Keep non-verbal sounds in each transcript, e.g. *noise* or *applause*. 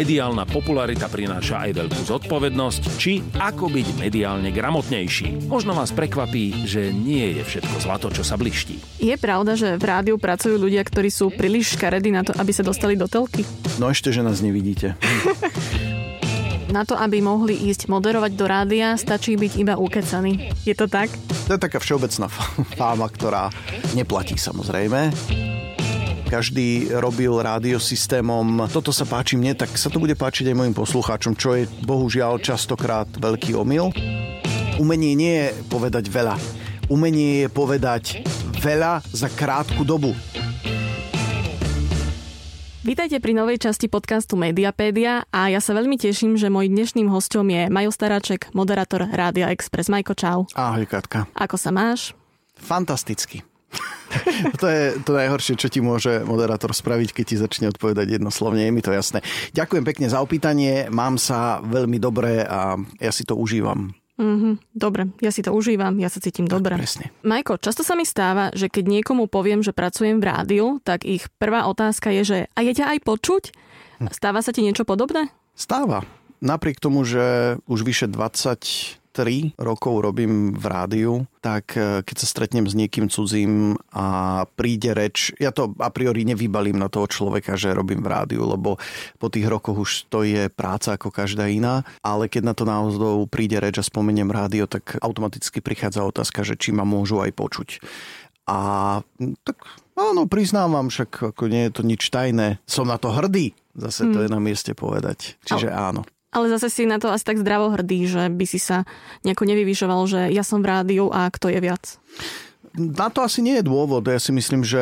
mediálna popularita prináša aj veľkú zodpovednosť, či ako byť mediálne gramotnejší. Možno vás prekvapí, že nie je všetko zlato, čo sa bliští. Je pravda, že v rádiu pracujú ľudia, ktorí sú príliš škaredí na to, aby sa dostali do telky? No ešte, že nás nevidíte. *laughs* Na to, aby mohli ísť moderovať do rádia, stačí byť iba ukecaný. Je to tak? To je taká všeobecná *laughs* fáma, ktorá neplatí samozrejme každý robil rádiosystémom. Toto sa páči mne, tak sa to bude páčiť aj mojim poslucháčom, čo je bohužiaľ častokrát veľký omyl. Umenie nie je povedať veľa. Umenie je povedať veľa za krátku dobu. Vítajte pri novej časti podcastu Mediapédia a ja sa veľmi teším, že môj dnešným hostom je Majo Staráček, moderátor Rádia Express. Majko, čau. Ahoj, Katka. Ako sa máš? Fantasticky. *laughs* to je to najhoršie, čo ti môže moderátor spraviť, keď ti začne odpovedať jednoslovne, je mi to jasné. Ďakujem pekne za opýtanie, mám sa veľmi dobre a ja si to užívam. Mm-hmm, dobre, ja si to užívam, ja sa cítim tak, dobre. Presne. Majko, často sa mi stáva, že keď niekomu poviem, že pracujem v rádiu, tak ich prvá otázka je, že a je ťa aj počuť? Hm. Stáva sa ti niečo podobné? Stáva. Napriek tomu, že už vyše 20 3 rokov robím v rádiu, tak e, keď sa stretnem s niekým cudzím a príde reč, ja to a priori nevybalím na toho človeka, že robím v rádiu, lebo po tých rokoch už to je práca ako každá iná, ale keď na to naozaj príde reč a spomeniem rádio, tak automaticky prichádza otázka, že či ma môžu aj počuť. A tak áno, priznávam, však ako nie je to nič tajné. Som na to hrdý, zase to hmm. je na mieste povedať. Čiže áno. Ale zase si na to asi tak zdravo hrdý, že by si sa nejako nevyvyšoval, že ja som v rádiu a kto je viac. Na to asi nie je dôvod. Ja si myslím, že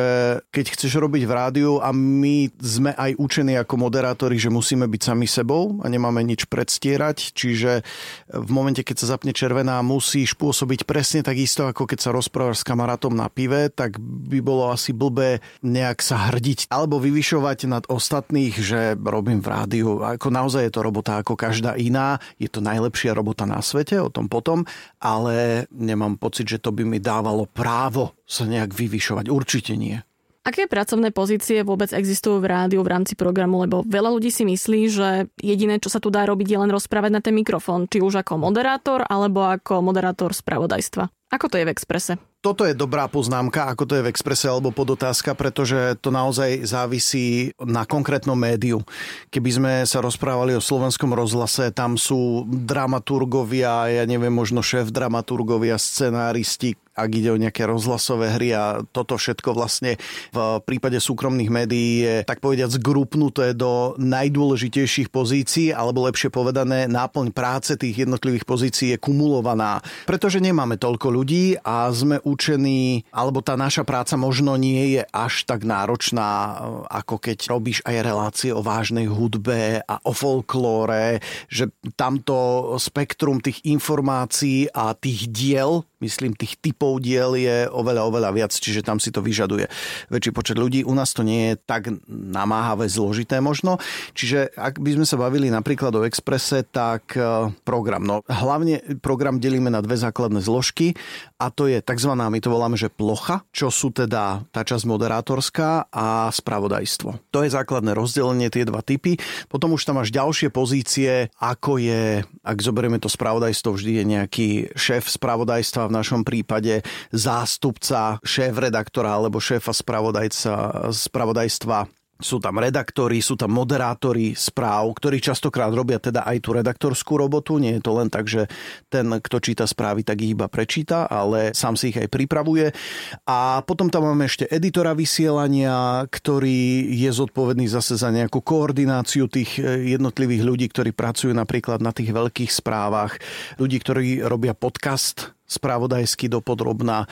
keď chceš robiť v rádiu a my sme aj učení ako moderátori, že musíme byť sami sebou a nemáme nič predstierať, čiže v momente, keď sa zapne červená, musíš pôsobiť presne tak isto, ako keď sa rozprávaš s kamarátom na pive, tak by bolo asi blbé nejak sa hrdiť alebo vyvyšovať nad ostatných, že robím v rádiu. Ako naozaj je to robota ako každá iná, je to najlepšia robota na svete, o tom potom, ale nemám pocit, že to by mi dávalo právo právo sa nejak vyvyšovať. Určite nie. Aké pracovné pozície vôbec existujú v rádiu v rámci programu? Lebo veľa ľudí si myslí, že jediné, čo sa tu dá robiť, je len rozprávať na ten mikrofón. Či už ako moderátor, alebo ako moderátor spravodajstva. Ako to je v Exprese? Toto je dobrá poznámka, ako to je v Exprese alebo podotázka, pretože to naozaj závisí na konkrétnom médiu. Keby sme sa rozprávali o slovenskom rozhlase, tam sú dramaturgovia, ja neviem, možno šéf dramaturgovia, scenáristi, ak ide o nejaké rozhlasové hry a toto všetko vlastne v prípade súkromných médií je tak povediať zgrupnuté do najdôležitejších pozícií, alebo lepšie povedané, náplň práce tých jednotlivých pozícií je kumulovaná. Pretože nemáme toľko ľudí a sme učení, alebo tá naša práca možno nie je až tak náročná, ako keď robíš aj relácie o vážnej hudbe a o folklóre, že tamto spektrum tých informácií a tých diel myslím, tých typov diel je oveľa, oveľa viac, čiže tam si to vyžaduje väčší počet ľudí. U nás to nie je tak namáhavé, zložité možno. Čiže ak by sme sa bavili napríklad o Exprese, tak e, program. No, hlavne program delíme na dve základné zložky a to je tzv. my to voláme, že plocha, čo sú teda tá časť moderátorská a spravodajstvo. To je základné rozdelenie, tie dva typy. Potom už tam máš ďalšie pozície, ako je, ak zoberieme to spravodajstvo, vždy je nejaký šéf spravodajstva v našom prípade zástupca šéf-redaktora alebo šéfa spravodajca, spravodajstva sú tam redaktori, sú tam moderátori správ, ktorí častokrát robia teda aj tú redaktorskú robotu. Nie je to len tak, že ten, kto číta správy, tak ich iba prečíta, ale sám si ich aj pripravuje. A potom tam máme ešte editora vysielania, ktorý je zodpovedný zase za nejakú koordináciu tých eh, jednotlivých ľudí, ktorí pracujú napríklad na tých veľkých správach. Ľudí, ktorí robia podcast spravodajsky dopodrobná.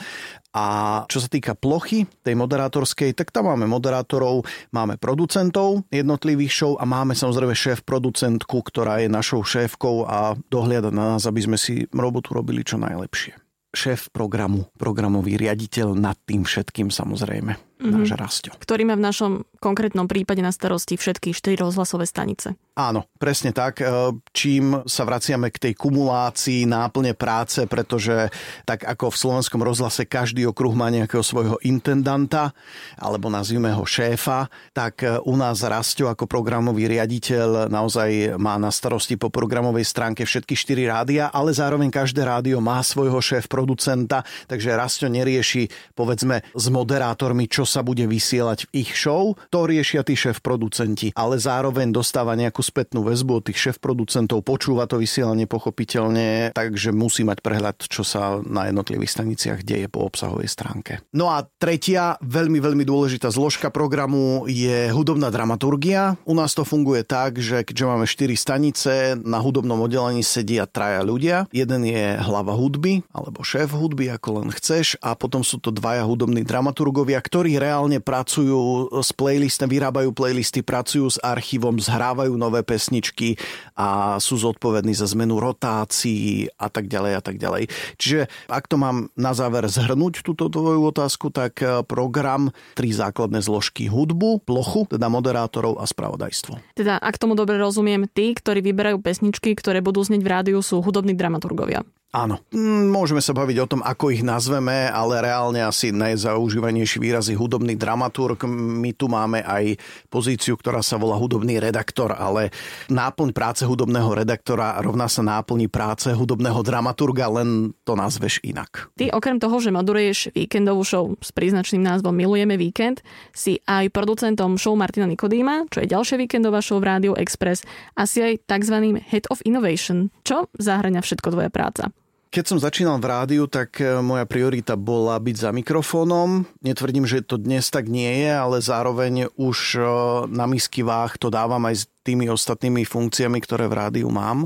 A čo sa týka plochy tej moderátorskej, tak tam máme moderátorov, máme producentov jednotlivých show a máme samozrejme šéf producentku, ktorá je našou šéfkou a dohliada na nás, aby sme si robotu robili čo najlepšie. Šéf programu, programový riaditeľ nad tým všetkým samozrejme, mm-hmm. náš Rastio. Ktorý má v našom konkrétnom prípade na starosti všetky 4 rozhlasové stanice. Áno, presne tak. E, čím sa vraciame k tej kumulácii náplne práce, pretože tak ako v slovenskom rozhlase každý okruh má nejakého svojho intendanta, alebo nazvime ho šéfa, tak e, u nás Rastio ako programový riaditeľ naozaj má na starosti po programovej stránke všetky štyri rádia, ale zároveň každé rádio má svojho šéf producenta, takže Rastio nerieši povedzme s moderátormi, čo sa bude vysielať v ich show, to riešia tí šéf producenti, ale zároveň dostáva nejakú spätnú väzbu od tých šéf-producentov, počúva to vysielanie pochopiteľne, takže musí mať prehľad, čo sa na jednotlivých staniciach deje po obsahovej stránke. No a tretia, veľmi, veľmi dôležitá zložka programu je hudobná dramaturgia. U nás to funguje tak, že keďže máme 4 stanice, na hudobnom oddelení sedia traja ľudia. Jeden je hlava hudby, alebo šéf hudby, ako len chceš, a potom sú to dvaja hudobní dramaturgovia, ktorí reálne pracujú s playlistom, vyrábajú playlisty, pracujú s archívom, zhrávajú nové nové pesničky a sú zodpovední za zmenu rotácií a tak ďalej a tak ďalej. Čiže ak to mám na záver zhrnúť túto tvoju otázku, tak eh, program tri základné zložky hudbu, plochu, teda moderátorov a spravodajstvo. Teda, ak tomu dobre rozumiem, tí, ktorí vyberajú pesničky, ktoré budú znieť v rádiu, sú hudobní dramaturgovia. Áno, mm, môžeme sa baviť o tom, ako ich nazveme, ale reálne asi najzaužívanejší výraz je hudobný dramaturg. My tu máme aj pozíciu, ktorá sa volá hudobný redaktor, ale náplň práce hudobného redaktora rovná sa náplni práce hudobného dramaturga, len to nazveš inak. Ty okrem toho, že moduluješ víkendovú show s príznačným názvom Milujeme víkend, si aj producentom show Martina Nikodýma, čo je ďalšia víkendová show v Radio Express, a si aj tzv. Head of Innovation. Čo zahrania všetko tvoja práca? Keď som začínal v rádiu, tak e, moja priorita bola byť za mikrofónom. Netvrdím, že to dnes tak nie je, ale zároveň už e, na misky váh to dávam aj s tými ostatnými funkciami, ktoré v rádiu mám.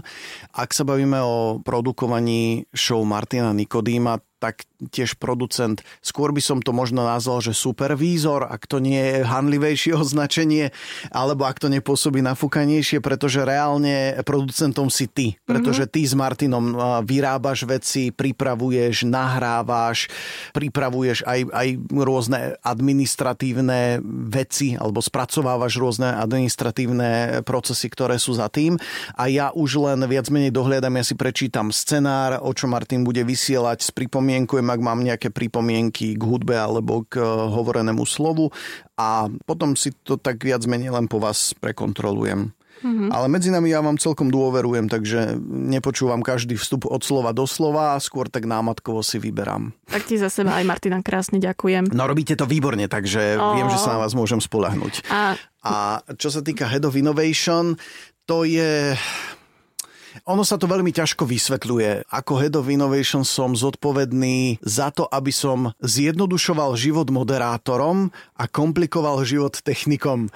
Ak sa bavíme o produkovaní show Martina Nikodýma, tak tiež producent. Skôr by som to možno nazval, že supervízor, ak to nie je hanlivejšie *laughs* označenie, alebo ak to nepôsobí nafúkanejšie, pretože reálne producentom si ty. Pretože ty s Martinom vyrábaš veci, pripravuješ, nahrávaš, pripravuješ aj, aj rôzne administratívne veci, alebo spracovávaš rôzne administratívne procesy, ktoré sú za tým. A ja už len viac menej dohliadam, ja si prečítam scenár, o čo Martin bude vysielať, spripomienkujem ak mám nejaké pripomienky k hudbe alebo k eh, hovorenému slovu a potom si to tak viac menej len po vás prekontrolujem. Mm-hmm. Ale medzi nami ja vám celkom dôverujem, takže nepočúvam každý vstup od slova do slova, skôr tak námatkovo si vyberám. Tak ti za seba aj Martina krásne ďakujem. No robíte to výborne, takže oh. viem, že sa na vás môžem spolahnuť. A... A čo sa týka Head of Innovation, to je ono sa to veľmi ťažko vysvetľuje. Ako Head of Innovation som zodpovedný za to, aby som zjednodušoval život moderátorom a komplikoval život technikom.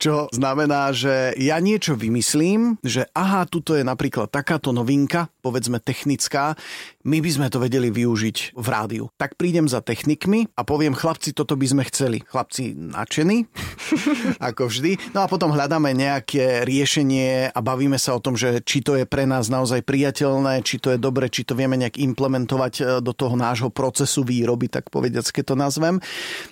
Čo znamená, že ja niečo vymyslím, že aha, tuto je napríklad takáto novinka, povedzme technická, my by sme to vedeli využiť v rádiu. Tak prídem za technikmi a poviem, chlapci, toto by sme chceli. Chlapci nadšení, *laughs* ako vždy. No a potom hľadáme nejaké riešenie a bavíme sa o tom, že či to je pre nás naozaj priateľné, či to je dobre, či to vieme nejak implementovať e, do toho nášho procesu výroby, tak povediac, keď to nazvem.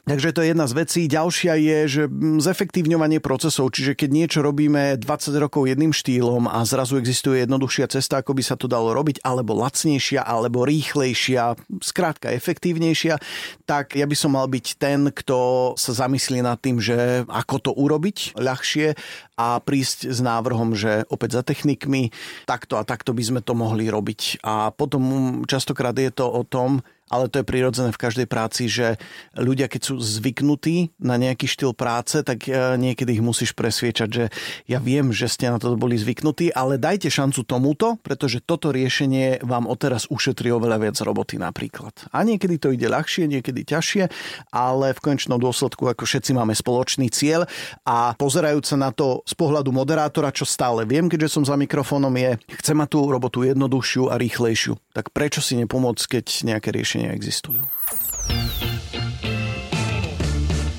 Takže to je jedna z vecí. Ďalšia je, že zefektívňovanie procesov, čiže keď niečo robíme 20 rokov jedným štýlom a zrazu existuje jednoduchšia cesta, ako by sa to dalo robiť, alebo lacnejšia, ale alebo rýchlejšia, skrátka efektívnejšia, tak ja by som mal byť ten, kto sa zamyslí nad tým, že ako to urobiť ľahšie a prísť s návrhom, že opäť za technikmi takto a takto by sme to mohli robiť. A potom častokrát je to o tom, ale to je prirodzené v každej práci, že ľudia, keď sú zvyknutí na nejaký štýl práce, tak e, niekedy ich musíš presviečať, že ja viem, že ste na to boli zvyknutí, ale dajte šancu tomuto, pretože toto riešenie vám odteraz ušetrí oveľa viac roboty napríklad. A niekedy to ide ľahšie, niekedy ťažšie, ale v konečnom dôsledku ako všetci máme spoločný cieľ a pozerajúc na to z pohľadu moderátora, čo stále viem, keďže som za mikrofónom, je, chcem mať tú robotu jednoduchšiu a rýchlejšiu. Tak prečo si nepomôcť, keď nejaké riešenia existujú?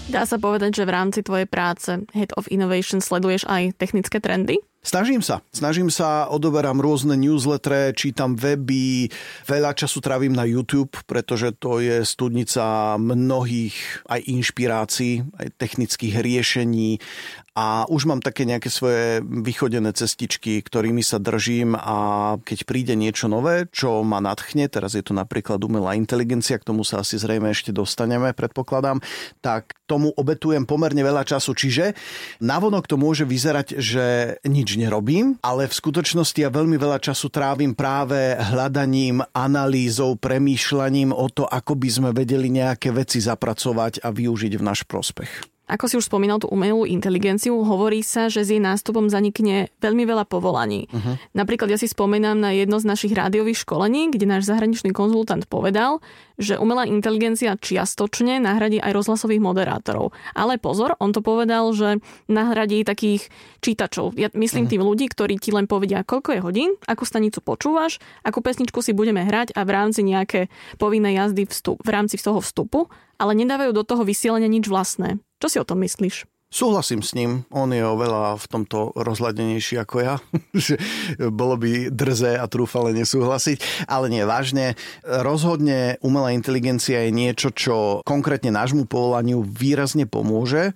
Dá sa povedať, že v rámci tvojej práce Head of Innovation sleduješ aj technické trendy? Snažím sa. Snažím sa, odoberám rôzne newslettere, čítam weby, veľa času trávim na YouTube, pretože to je studnica mnohých aj inšpirácií, aj technických riešení a už mám také nejaké svoje vychodené cestičky, ktorými sa držím a keď príde niečo nové, čo ma nadchne, teraz je to napríklad umelá inteligencia, k tomu sa asi zrejme ešte dostaneme, predpokladám, tak tomu obetujem pomerne veľa času. Čiže navonok to môže vyzerať, že nič nerobím, ale v skutočnosti ja veľmi veľa času trávim práve hľadaním, analýzou, premýšľaním o to, ako by sme vedeli nejaké veci zapracovať a využiť v náš prospech. Ako si už spomínal tú umelú inteligenciu, hovorí sa, že s jej nástupom zanikne veľmi veľa povolaní. Uh-huh. Napríklad ja si spomínam na jedno z našich rádiových školení, kde náš zahraničný konzultant povedal, že umelá inteligencia čiastočne nahradí aj rozhlasových moderátorov. Ale pozor, on to povedal, že nahradí takých čítačov. Ja myslím uh-huh. tým ľudí, ktorí ti len povedia, koľko je hodín, akú stanicu počúvaš, akú pesničku si budeme hrať a v rámci nejaké povinnej jazdy vstup, v rámci toho vstupu, ale nedávajú do toho vysielania nič vlastné. Čo si o tom myslíš? Súhlasím s ním, on je oveľa v tomto rozhľadenejší ako ja. *laughs* Bolo by drzé a trúfale nesúhlasiť, ale nie vážne. Rozhodne umelá inteligencia je niečo, čo konkrétne nášmu povolaniu výrazne pomôže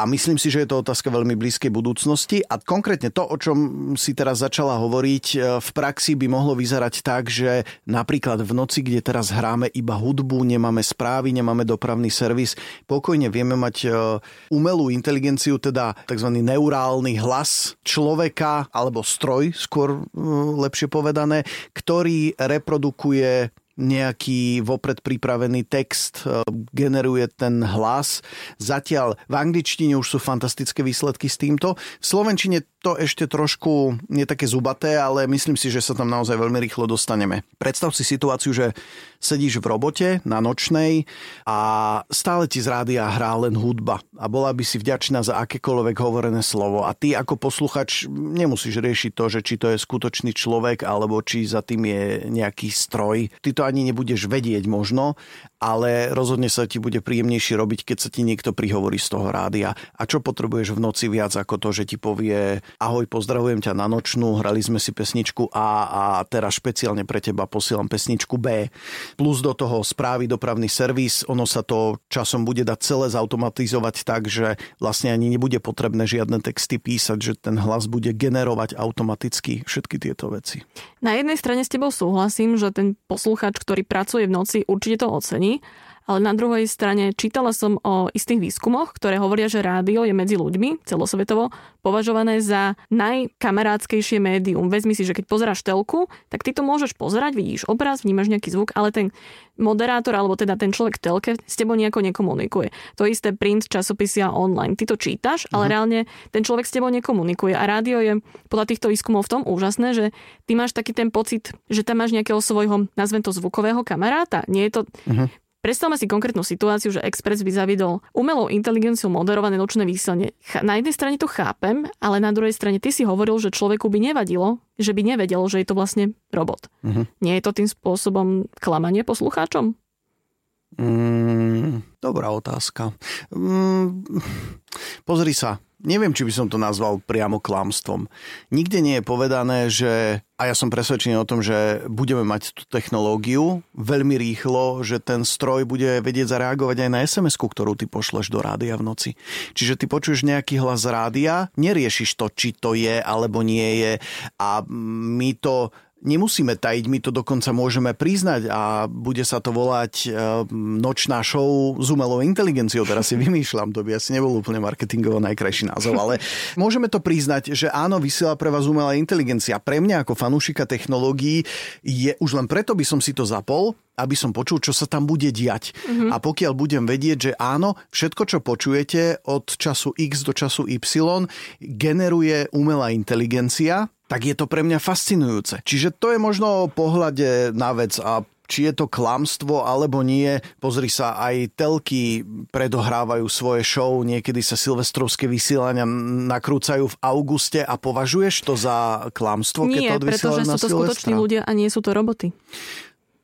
a myslím si, že je to otázka veľmi blízkej budúcnosti a konkrétne to, o čom si teraz začala hovoriť, e, v praxi by mohlo vyzerať tak, že napríklad v noci, kde teraz hráme iba hudbu, nemáme správy, nemáme dopravný servis, pokojne vieme mať e, umelú inteligenciu teda tzv. neurálny hlas človeka, alebo stroj, skôr mm, lepšie povedané, ktorý reprodukuje nejaký vopred pripravený text, e, generuje ten hlas. Zatiaľ v angličtine už sú fantastické výsledky s týmto. V slovenčine to ešte trošku je také zubaté, ale myslím si, že sa tam naozaj veľmi rýchlo dostaneme. Predstav si situáciu, že sedíš v robote na nočnej a stále ti z rádia hrá len hudba a bola by si vďačná za akékoľvek hovorené slovo a ty ako posluchač nemusíš riešiť to, že či to je skutočný človek alebo či za tým je nejaký stroj. Ty to ani nebudeš vedieť možno, ale rozhodne sa ti bude príjemnejšie robiť, keď sa ti niekto prihovorí z toho rádia. A čo potrebuješ v noci viac ako to, že ti povie ahoj, pozdravujem ťa na nočnú, hrali sme si pesničku A a teraz špeciálne pre teba posielam pesničku B. Plus do toho správy dopravný servis, ono sa to časom bude dať celé zautomatizovať tak, že vlastne ani nebude potrebné žiadne texty písať, že ten hlas bude generovať automaticky všetky tieto veci. Na jednej strane s tebou súhlasím, že ten poslucháč, ktorý pracuje v noci, určite to ocení, ale na druhej strane čítala som o istých výskumoch, ktoré hovoria, že rádio je medzi ľuďmi celosvetovo považované za najkamarátskejšie médium. Vezmi si, že keď pozeráš telku, tak ty to môžeš pozerať, vidíš obraz, vnímaš nejaký zvuk, ale ten moderátor alebo teda ten človek v telke s tebou nejako nekomunikuje. To isté print, časopisy a online. Ty to čítaš, ale uh-huh. reálne ten človek s tebou nekomunikuje. A rádio je podľa týchto výskumov v tom úžasné, že ty máš taký ten pocit, že tam máš nejakého svojho, nazvem to zvukového kamaráta. Nie je to, uh-huh. Predstavme si konkrétnu situáciu, že Express by zavidol umelou inteligenciou moderované nočné výsledne. Na jednej strane to chápem, ale na druhej strane ty si hovoril, že človeku by nevadilo, že by nevedelo, že je to vlastne robot. Uh-huh. Nie je to tým spôsobom klamanie poslucháčom? Mm, dobrá otázka. Mm, pozri sa, neviem, či by som to nazval priamo klamstvom. Nikde nie je povedané, že, a ja som presvedčený o tom, že budeme mať tú technológiu veľmi rýchlo, že ten stroj bude vedieť zareagovať aj na sms ktorú ty pošleš do rádia v noci. Čiže ty počuješ nejaký hlas rádia, neriešiš to, či to je alebo nie je a my to nemusíme tajiť, my to dokonca môžeme priznať a bude sa to volať e, nočná show s umelou inteligenciou. Teraz si *laughs* vymýšľam, to by asi nebol úplne marketingovo najkrajší názov, ale môžeme to priznať, že áno, vysiela pre vás umelá inteligencia. Pre mňa ako fanúšika technológií je už len preto by som si to zapol, aby som počul, čo sa tam bude diať. Mm-hmm. A pokiaľ budem vedieť, že áno, všetko, čo počujete od času X do času Y, generuje umelá inteligencia, tak je to pre mňa fascinujúce. Čiže to je možno o pohľade na vec a či je to klamstvo alebo nie. Pozri sa, aj telky predohrávajú svoje show, niekedy sa silvestrovské vysielania nakrúcajú v auguste a považuješ to za klamstvo? Nie, keď to pretože sú to skutoční ľudia a nie sú to roboty.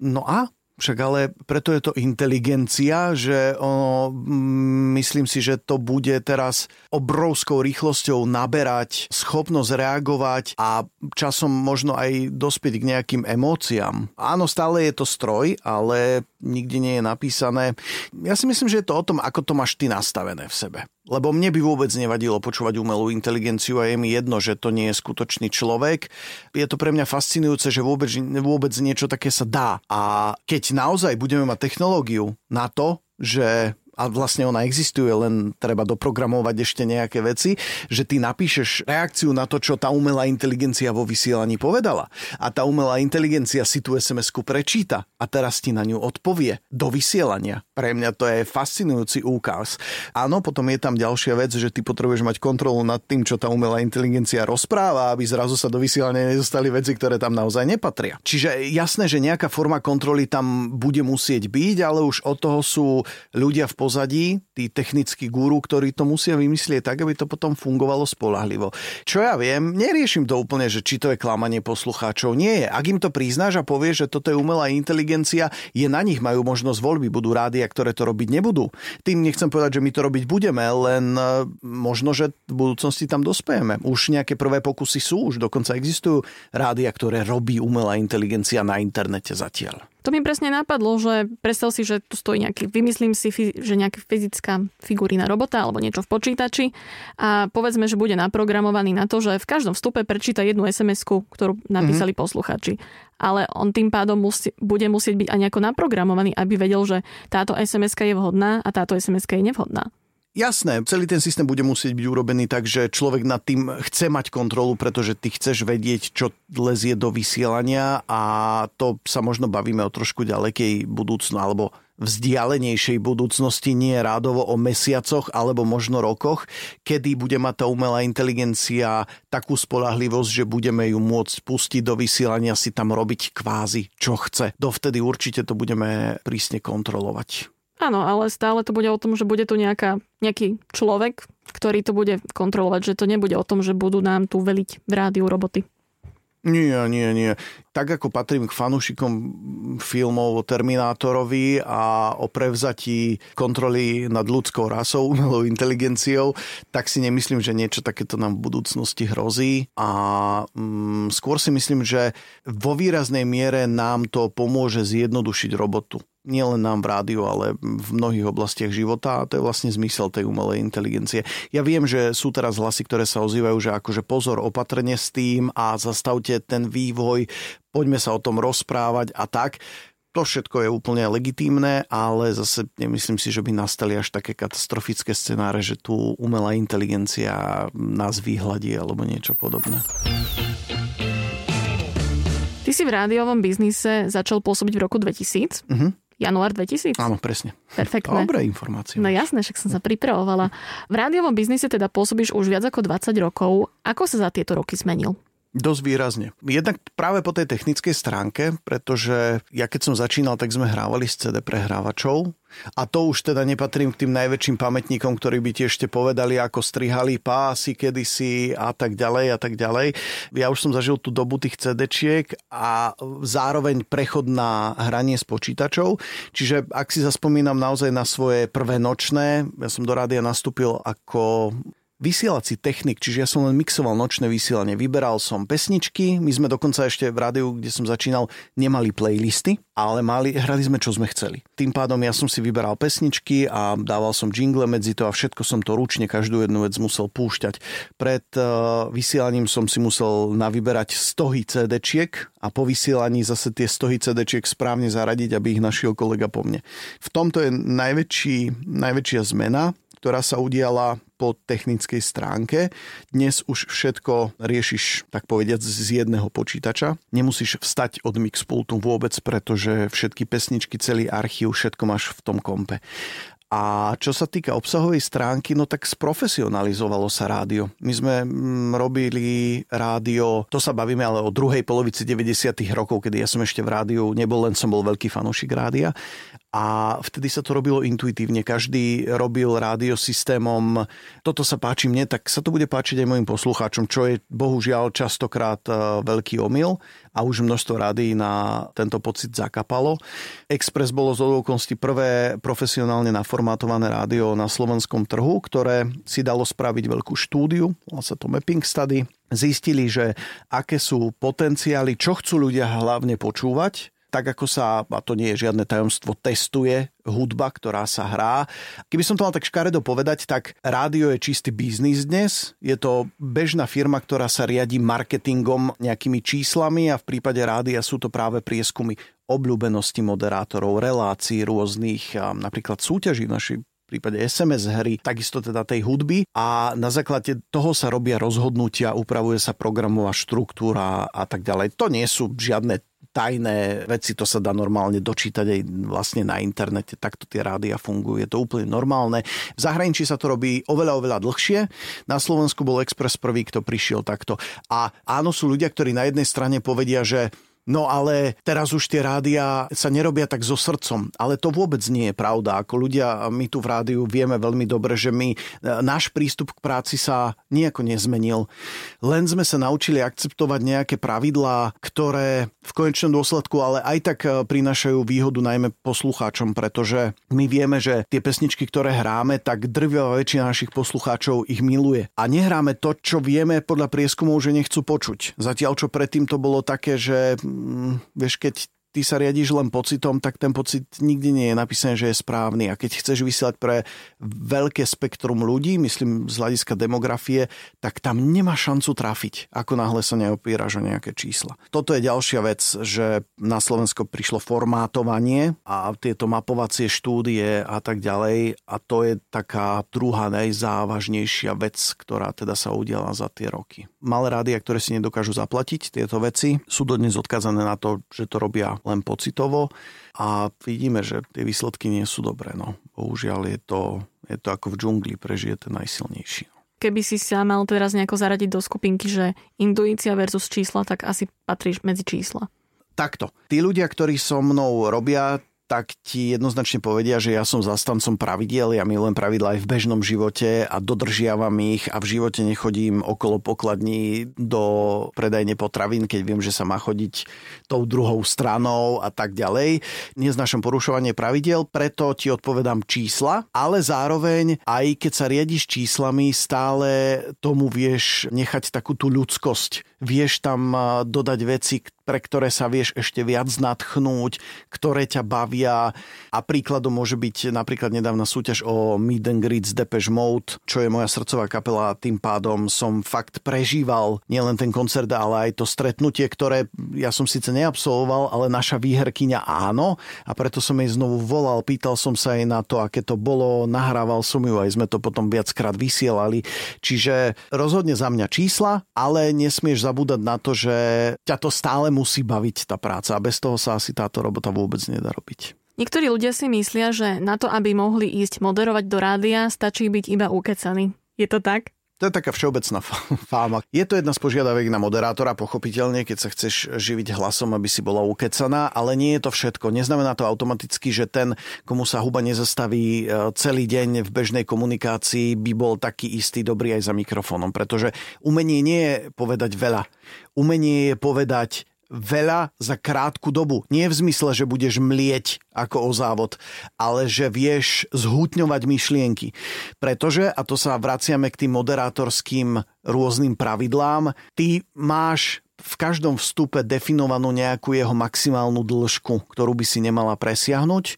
No a však ale preto je to inteligencia, že ono, mm, myslím si, že to bude teraz obrovskou rýchlosťou naberať schopnosť reagovať a časom možno aj dospieť k nejakým emóciám. Áno, stále je to stroj, ale nikde nie je napísané. Ja si myslím, že je to o tom, ako to máš ty nastavené v sebe. Lebo mne by vôbec nevadilo počúvať umelú inteligenciu a je mi jedno, že to nie je skutočný človek. Je to pre mňa fascinujúce, že vôbec, vôbec niečo také sa dá. A keď naozaj budeme mať technológiu na to, že a vlastne ona existuje, len treba doprogramovať ešte nejaké veci, že ty napíšeš reakciu na to, čo tá umelá inteligencia vo vysielaní povedala. A tá umelá inteligencia si tú SMS-ku prečíta a teraz ti na ňu odpovie do vysielania. Pre mňa to je fascinujúci úkaz. Áno, potom je tam ďalšia vec, že ty potrebuješ mať kontrolu nad tým, čo tá umelá inteligencia rozpráva, aby zrazu sa do vysielania nezostali veci, ktoré tam naozaj nepatria. Čiže jasné, že nejaká forma kontroly tam bude musieť byť, ale už od toho sú ľudia v pozadí, tí technickí guru, ktorí to musia vymyslieť tak, aby to potom fungovalo spolahlivo. Čo ja viem, neriešim to úplne, že či to je klamanie poslucháčov. Nie je. Ak im to priznáš a povieš, že toto je umelá inteligencia, je na nich, majú možnosť voľby, budú rádia, ktoré to robiť nebudú. Tým nechcem povedať, že my to robiť budeme, len e, možno, že v budúcnosti tam dospejeme. Už nejaké prvé pokusy sú, už dokonca existujú rádia, ktoré robí umelá inteligencia na internete zatiaľ. To mi presne napadlo, že predstav si, že tu stojí nejaký, vymyslím si, že nejaká fyzická figurína robota alebo niečo v počítači a povedzme, že bude naprogramovaný na to, že v každom vstupe prečíta jednu sms ktorú napísali mm-hmm. posluchači. Ale on tým pádom musí, bude musieť byť aj nejako naprogramovaný, aby vedel, že táto sms je vhodná a táto sms je nevhodná. Jasné, celý ten systém bude musieť byť urobený tak, že človek nad tým chce mať kontrolu, pretože ty chceš vedieť, čo lezie do vysielania a to sa možno bavíme o trošku ďalekej budúcnu alebo vzdialenejšej budúcnosti, nie rádovo o mesiacoch alebo možno rokoch, kedy bude mať tá umelá inteligencia takú spolahlivosť, že budeme ju môcť pustiť do vysielania si tam robiť kvázi, čo chce. Dovtedy určite to budeme prísne kontrolovať. Áno, ale stále to bude o tom, že bude tu nejaká, nejaký človek, ktorý to bude kontrolovať, že to nebude o tom, že budú nám tu veliť v rádiu roboty. Nie, nie, nie. Tak ako patrím k fanúšikom filmov o Terminátorovi a o prevzatí kontroly nad ľudskou rasou, umelou inteligenciou, tak si nemyslím, že niečo takéto nám v budúcnosti hrozí. A mm, skôr si myslím, že vo výraznej miere nám to pomôže zjednodušiť robotu nielen nám v rádiu, ale v mnohých oblastiach života a to je vlastne zmysel tej umelej inteligencie. Ja viem, že sú teraz hlasy, ktoré sa ozývajú, že akože pozor, opatrne s tým a zastavte ten vývoj, poďme sa o tom rozprávať a tak. To všetko je úplne legitímne, ale zase nemyslím si, že by nastali až také katastrofické scenáre, že tu umelá inteligencia nás vyhľadí alebo niečo podobné. Ty si v rádiovom biznise začal pôsobiť v roku 2000. Uh-huh. Január 2000? Áno, presne. Perfektné. Dobré informácie. No jasné, však som sa pripravovala. V rádiovom biznise teda pôsobíš už viac ako 20 rokov. Ako sa za tieto roky zmenil? Dosť výrazne. Jednak práve po tej technickej stránke, pretože ja keď som začínal, tak sme hrávali s CD prehrávačov a to už teda nepatrím k tým najväčším pamätníkom, ktorí by ti ešte povedali, ako strihali pásy kedysi a tak ďalej a tak ďalej. Ja už som zažil tú dobu tých CD-čiek a zároveň prechod na hranie s počítačov. Čiže ak si zaspomínam naozaj na svoje prvé nočné, ja som do rádia nastúpil ako vysielací technik, čiže ja som len mixoval nočné vysielanie. Vyberal som pesničky, my sme dokonca ešte v rádiu, kde som začínal, nemali playlisty, ale mali, hrali sme, čo sme chceli. Tým pádom ja som si vyberal pesničky a dával som jingle medzi to a všetko som to ručne, každú jednu vec musel púšťať. Pred uh, vysielaním som si musel navyberať stohy CD-čiek a po vysielaní zase tie stohy CD-čiek správne zaradiť, aby ich našiel kolega po mne. V tomto je najväčší, najväčšia zmena, ktorá sa udiala po technickej stránke. Dnes už všetko riešiš, tak povediať, z jedného počítača. Nemusíš vstať od mixpultu vôbec, pretože všetky pesničky, celý archív, všetko máš v tom kompe. A čo sa týka obsahovej stránky, no tak sprofesionalizovalo sa rádio. My sme mm, robili rádio, to sa bavíme ale o druhej polovici 90. rokov, kedy ja som ešte v rádiu nebol, len som bol veľký fanúšik rádia. A vtedy sa to robilo intuitívne. Každý robil rádio systémom. Toto sa páči mne, tak sa to bude páčiť aj mojim poslucháčom, čo je bohužiaľ častokrát e, veľký omyl a už množstvo rádií na tento pocit zakapalo. Express bolo z okolností prvé profesionálne naformátované rádio na slovenskom trhu, ktoré si dalo spraviť veľkú štúdiu, volá sa to Mapping Study. Zistili, že aké sú potenciály, čo chcú ľudia hlavne počúvať, tak ako sa, a to nie je žiadne tajomstvo, testuje hudba, ktorá sa hrá. Keby som to mal tak škaredo povedať, tak rádio je čistý biznis dnes. Je to bežná firma, ktorá sa riadi marketingom nejakými číslami a v prípade rádia sú to práve prieskumy obľúbenosti moderátorov, relácií rôznych, napríklad súťaží v našej prípade SMS hry, takisto teda tej hudby a na základe toho sa robia rozhodnutia, upravuje sa programová štruktúra a tak ďalej. To nie sú žiadne tajné veci, to sa dá normálne dočítať aj vlastne na internete, takto tie rádia fungujú, je to úplne normálne. V zahraničí sa to robí oveľa, oveľa dlhšie, na Slovensku bol Express prvý, kto prišiel takto. A áno, sú ľudia, ktorí na jednej strane povedia, že No ale teraz už tie rádia sa nerobia tak so srdcom. Ale to vôbec nie je pravda. Ako ľudia, my tu v rádiu vieme veľmi dobre, že my, e, náš prístup k práci sa nejako nezmenil. Len sme sa naučili akceptovať nejaké pravidlá, ktoré v konečnom dôsledku ale aj tak e, prinášajú výhodu najmä poslucháčom, pretože my vieme, že tie pesničky, ktoré hráme, tak drvivá väčšina našich poslucháčov ich miluje. A nehráme to, čo vieme podľa prieskumov, že nechcú počuť. Zatiaľ, čo predtým to bolo také, že vieš, keď ty sa riadiš len pocitom, tak ten pocit nikdy nie je napísané, že je správny. A keď chceš vysielať pre veľké spektrum ľudí, myslím z hľadiska demografie, tak tam nemá šancu trafiť, ako náhle sa neopíraš o nejaké čísla. Toto je ďalšia vec, že na Slovensko prišlo formátovanie a tieto mapovacie štúdie a tak ďalej a to je taká druhá najzávažnejšia vec, ktorá teda sa udiala za tie roky. Malé rádia, ktoré si nedokážu zaplatiť tieto veci, sú dodnes odkazané na to, že to robia len pocitovo a vidíme, že tie výsledky nie sú dobré. No. Bohužiaľ je to, je to ako v džungli, prežije ten najsilnejší. Keby si sa mal teraz nejako zaradiť do skupinky, že intuícia versus čísla, tak asi patríš medzi čísla. Takto. Tí ľudia, ktorí so mnou robia, tak ti jednoznačne povedia, že ja som zastancom pravidiel, ja milujem pravidla aj v bežnom živote a dodržiavam ich a v živote nechodím okolo pokladní do predajne potravín, keď viem, že sa má chodiť tou druhou stranou a tak ďalej. Neznašam porušovanie pravidel, preto ti odpovedám čísla, ale zároveň aj keď sa riadiš číslami, stále tomu vieš nechať takú tú ľudskosť. Vieš tam dodať veci, pre ktoré sa vieš ešte viac nadchnúť, ktoré ťa bavia. A príkladom môže byť napríklad nedávna súťaž o Meet and Greet z Depeche Mode, čo je moja srdcová kapela. Tým pádom som fakt prežíval nielen ten koncert, ale aj to stretnutie, ktoré ja som síce neabsolvoval, ale naša výherkyňa áno. A preto som jej znovu volal, pýtal som sa jej na to, aké to bolo, nahrával som ju, aj sme to potom viackrát vysielali. Čiže rozhodne za mňa čísla, ale nesmieš zabúdať na to, že ťa to stále musí baviť tá práca a bez toho sa asi táto robota vôbec nedá robiť. Niektorí ľudia si myslia, že na to, aby mohli ísť moderovať do rádia, stačí byť iba ukecaný. Je to tak? To je taká všeobecná fáma. Je to jedna z požiadaviek na moderátora, pochopiteľne, keď sa chceš živiť hlasom, aby si bola ukecaná, ale nie je to všetko. Neznamená to automaticky, že ten, komu sa huba nezastaví e, celý deň v bežnej komunikácii, by bol taký istý dobrý aj za mikrofónom, pretože umenie nie je povedať veľa. Umenie je povedať veľa za krátku dobu. Nie v zmysle, že budeš mlieť ako o závod, ale že vieš zhutňovať myšlienky. Pretože, a to sa vraciame k tým moderátorským rôznym pravidlám, ty máš v každom vstupe definovanú nejakú jeho maximálnu dĺžku, ktorú by si nemala presiahnuť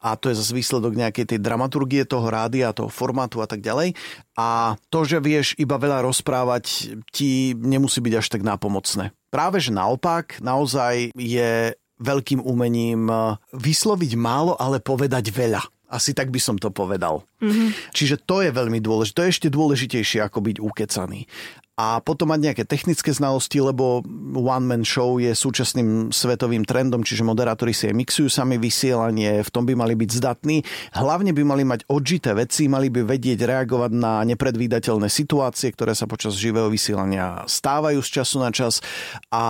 a to je zase výsledok nejakej tej dramaturgie toho rádia, toho formátu a tak ďalej. A to, že vieš iba veľa rozprávať, ti nemusí byť až tak nápomocné. Práve že naopak, naozaj je veľkým umením eh, vysloviť málo, ale povedať veľa. Asi tak by som to povedal. Mm-hmm. Čiže to je veľmi dôležité. To je ešte dôležitejšie ako byť ukecaný. A potom mať nejaké technické znalosti, lebo one-man show je súčasným svetovým trendom, čiže moderátori si aj mixujú sami vysielanie, v tom by mali byť zdatní. Hlavne by mali mať odžité veci, mali by vedieť reagovať na nepredvídateľné situácie, ktoré sa počas živého vysielania stávajú z času na čas a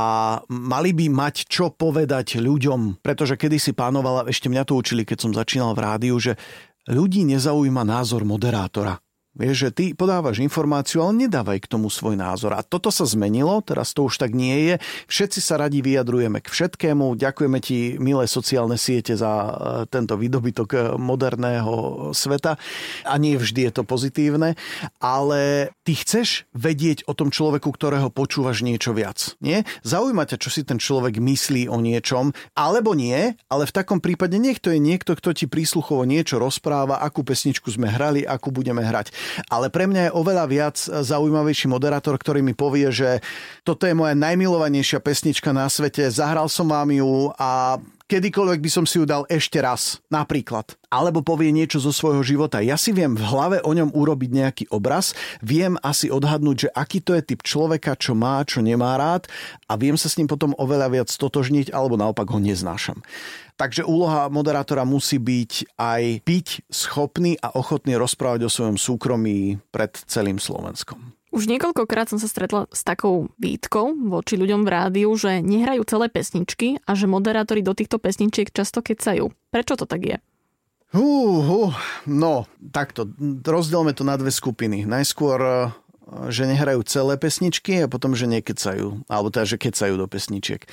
mali by mať čo povedať ľuďom, pretože kedysi pánovala, ešte mňa to učili, keď som začínal v rádiu, že ľudí nezaujíma názor moderátora. Vieš, že ty podávaš informáciu, ale nedávaj k tomu svoj názor. A toto sa zmenilo, teraz to už tak nie je. Všetci sa radi vyjadrujeme k všetkému. Ďakujeme ti, milé sociálne siete, za e, tento výdobytok e, moderného sveta. A nie vždy je to pozitívne, ale ty chceš vedieť o tom človeku, ktorého počúvaš niečo viac. Nie? Zaujíma ťa, čo si ten človek myslí o niečom, alebo nie, ale v takom prípade nech to je niekto, kto ti prísluchovo niečo rozpráva, akú pesničku sme hrali, akú budeme hrať. Ale pre mňa je oveľa viac zaujímavejší moderátor, ktorý mi povie, že toto je moja najmilovanejšia pesnička na svete, zahral som vám ju a kedykoľvek by som si ju dal ešte raz, napríklad. Alebo povie niečo zo svojho života. Ja si viem v hlave o ňom urobiť nejaký obraz, viem asi odhadnúť, že aký to je typ človeka, čo má, čo nemá rád a viem sa s ním potom oveľa viac totožniť, alebo naopak ho neznášam. Takže úloha moderátora musí byť aj byť schopný a ochotný rozprávať o svojom súkromí pred celým Slovenskom. Už niekoľkokrát som sa stretla s takou výtkou voči ľuďom v rádiu, že nehrajú celé pesničky a že moderátori do týchto pesničiek často kecajú. Prečo to tak je? Uh, uh, no, takto, rozdielme to na dve skupiny. Najskôr, eh, že nehrajú celé pesničky a potom, že nekecajú. Alebo teda, že kecajú do pesničiek.